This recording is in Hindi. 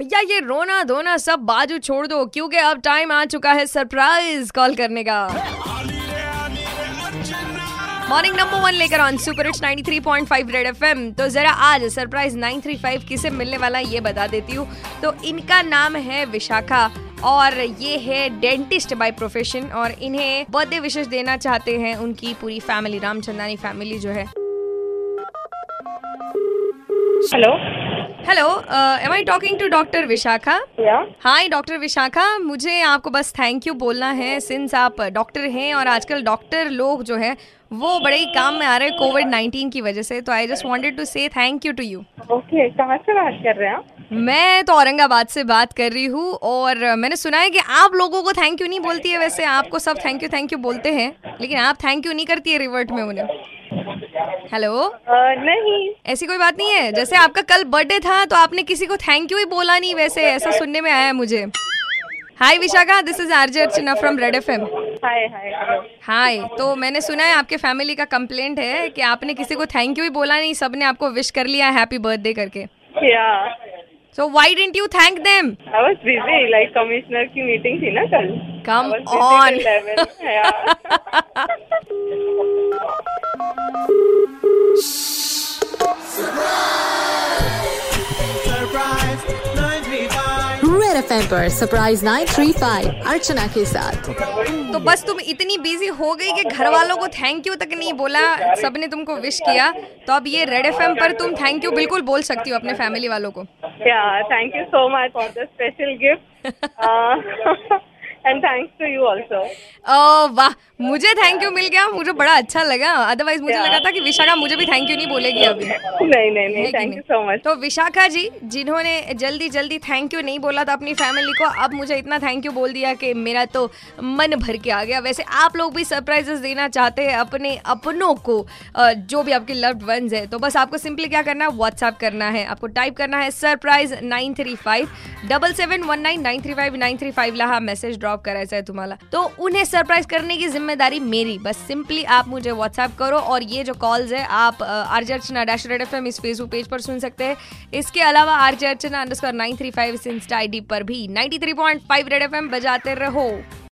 भैया, ये रोना धोना सब बाजू छोड़ दो, क्योंकि अब टाइम आ चुका है सरप्राइज़ कॉल करने का। मॉर्निंग नंबर वन लेकर on super hits 93.5 Red FM तो जरा आज सरप्राइज़ 935 किसे मिलने वाला ये बता देती हूँ। तो इनका नाम है विशाखा और ये है डेंटिस्ट बाय प्रोफेशन और इन्हें बर्थडे विशेष देना चाहते हैं उनकी पूरी फैमिली रामचंदानी फैमिली जो है। Hello hello am I talking to doctor Vishakha hi doctor Vishakha मुझे आपको बस थैंक यू बोलना है सिंस आप डॉक्टर हैं और आजकल डॉक्टर लोग जो है वो बड़े ही काम में आ रहे हैं कोविड 19 की वजह से तो I just wanted to say thank you to you okay कहाँ से बात कर रहे हैं आप? मैं तो औरंगाबाद से बात कर रही हूँ और मैंने सुना है कि आप लोगों को थैंक यू नहीं बोलती है वैसे आपको सब थैंक यू थैंक यू बोलते हैं लेकिन आप थैंक यू नहीं करती है रिवर्ट में उन्हें। हेलो नहीं। ऐसी कोई बात नहीं है। जैसे आपका कल बर्थडे था तो आपने किसी को थैंक यू ही बोला नहीं वैसे ऐसा सुनने में आया है मुझे hi Vishakha this is RJ Archana from Red F M hi hi तो मैंने सुना है आपके फैमिली का कंप्लेंट है कि आपने किसी को थैंक यू ही बोला नहीं सबने आपको विश कर लिया हैप्पी बर्थडे करके। So why didn't you thank them I was busy like commissioner की मीटिंग थी ना कल. Come I 935 रेड एफएम पर सरप्राइज़ 935 अर्चना के साथ। तो बस तुम इतनी बिज़ी हो गई कि घर वालों को थैंक यू तक नहीं बोला सबने तुमको विश किया। तो अब ये रेड एफएम पर तुम थैंक यू बिल्कुल बोल सकती हो अपने फैमिली वालों को। Thank you so much for the special special thanks to you also. ओ, वाह मुझे थैंक यू मिल गया मुझे बड़ा अच्छा लगा। अदरवाइज़ मुझे Yeah. लगा था कि विशाखा मुझे भी थैंक यू नहीं बोलेगी अभी। नहीं नहीं नहीं थैंक यू सो मच तो विशाखा जी जिन्होंने जल्दी जल्दी थैंक यू नहीं बोला था अपनी फैमिली को अब मुझे इतना थैंक यू बोल दिया कि मेरा तो मन भर के आ गया। वैसे आप लोग भी सरप्राइजेस देना चाहते हैं अपने अपनों को जो भी आपके लव्ड वंस है। तो बस आपको सिंपली क्या करना है? व्हाट्सएप करना है। आपको टाइप करना है surprise nine three five double seven one nine nine three five nine three five message drop करायचा आहे तुम्हाला तो उन्हें सरप्राइज़ करने की ज़िम्मेदारी मेरी। बस सिंपली आप मुझे व्हाट्सएप करो और ये जो कॉल्स है, आप RJ Archana dash Red F इस फेसबुक पेज पर सुन सकते हैं। इसके अलावा RJ Archana under nine three five insta I पर भी। 93.5 रेड एफ़ बजाते रहो।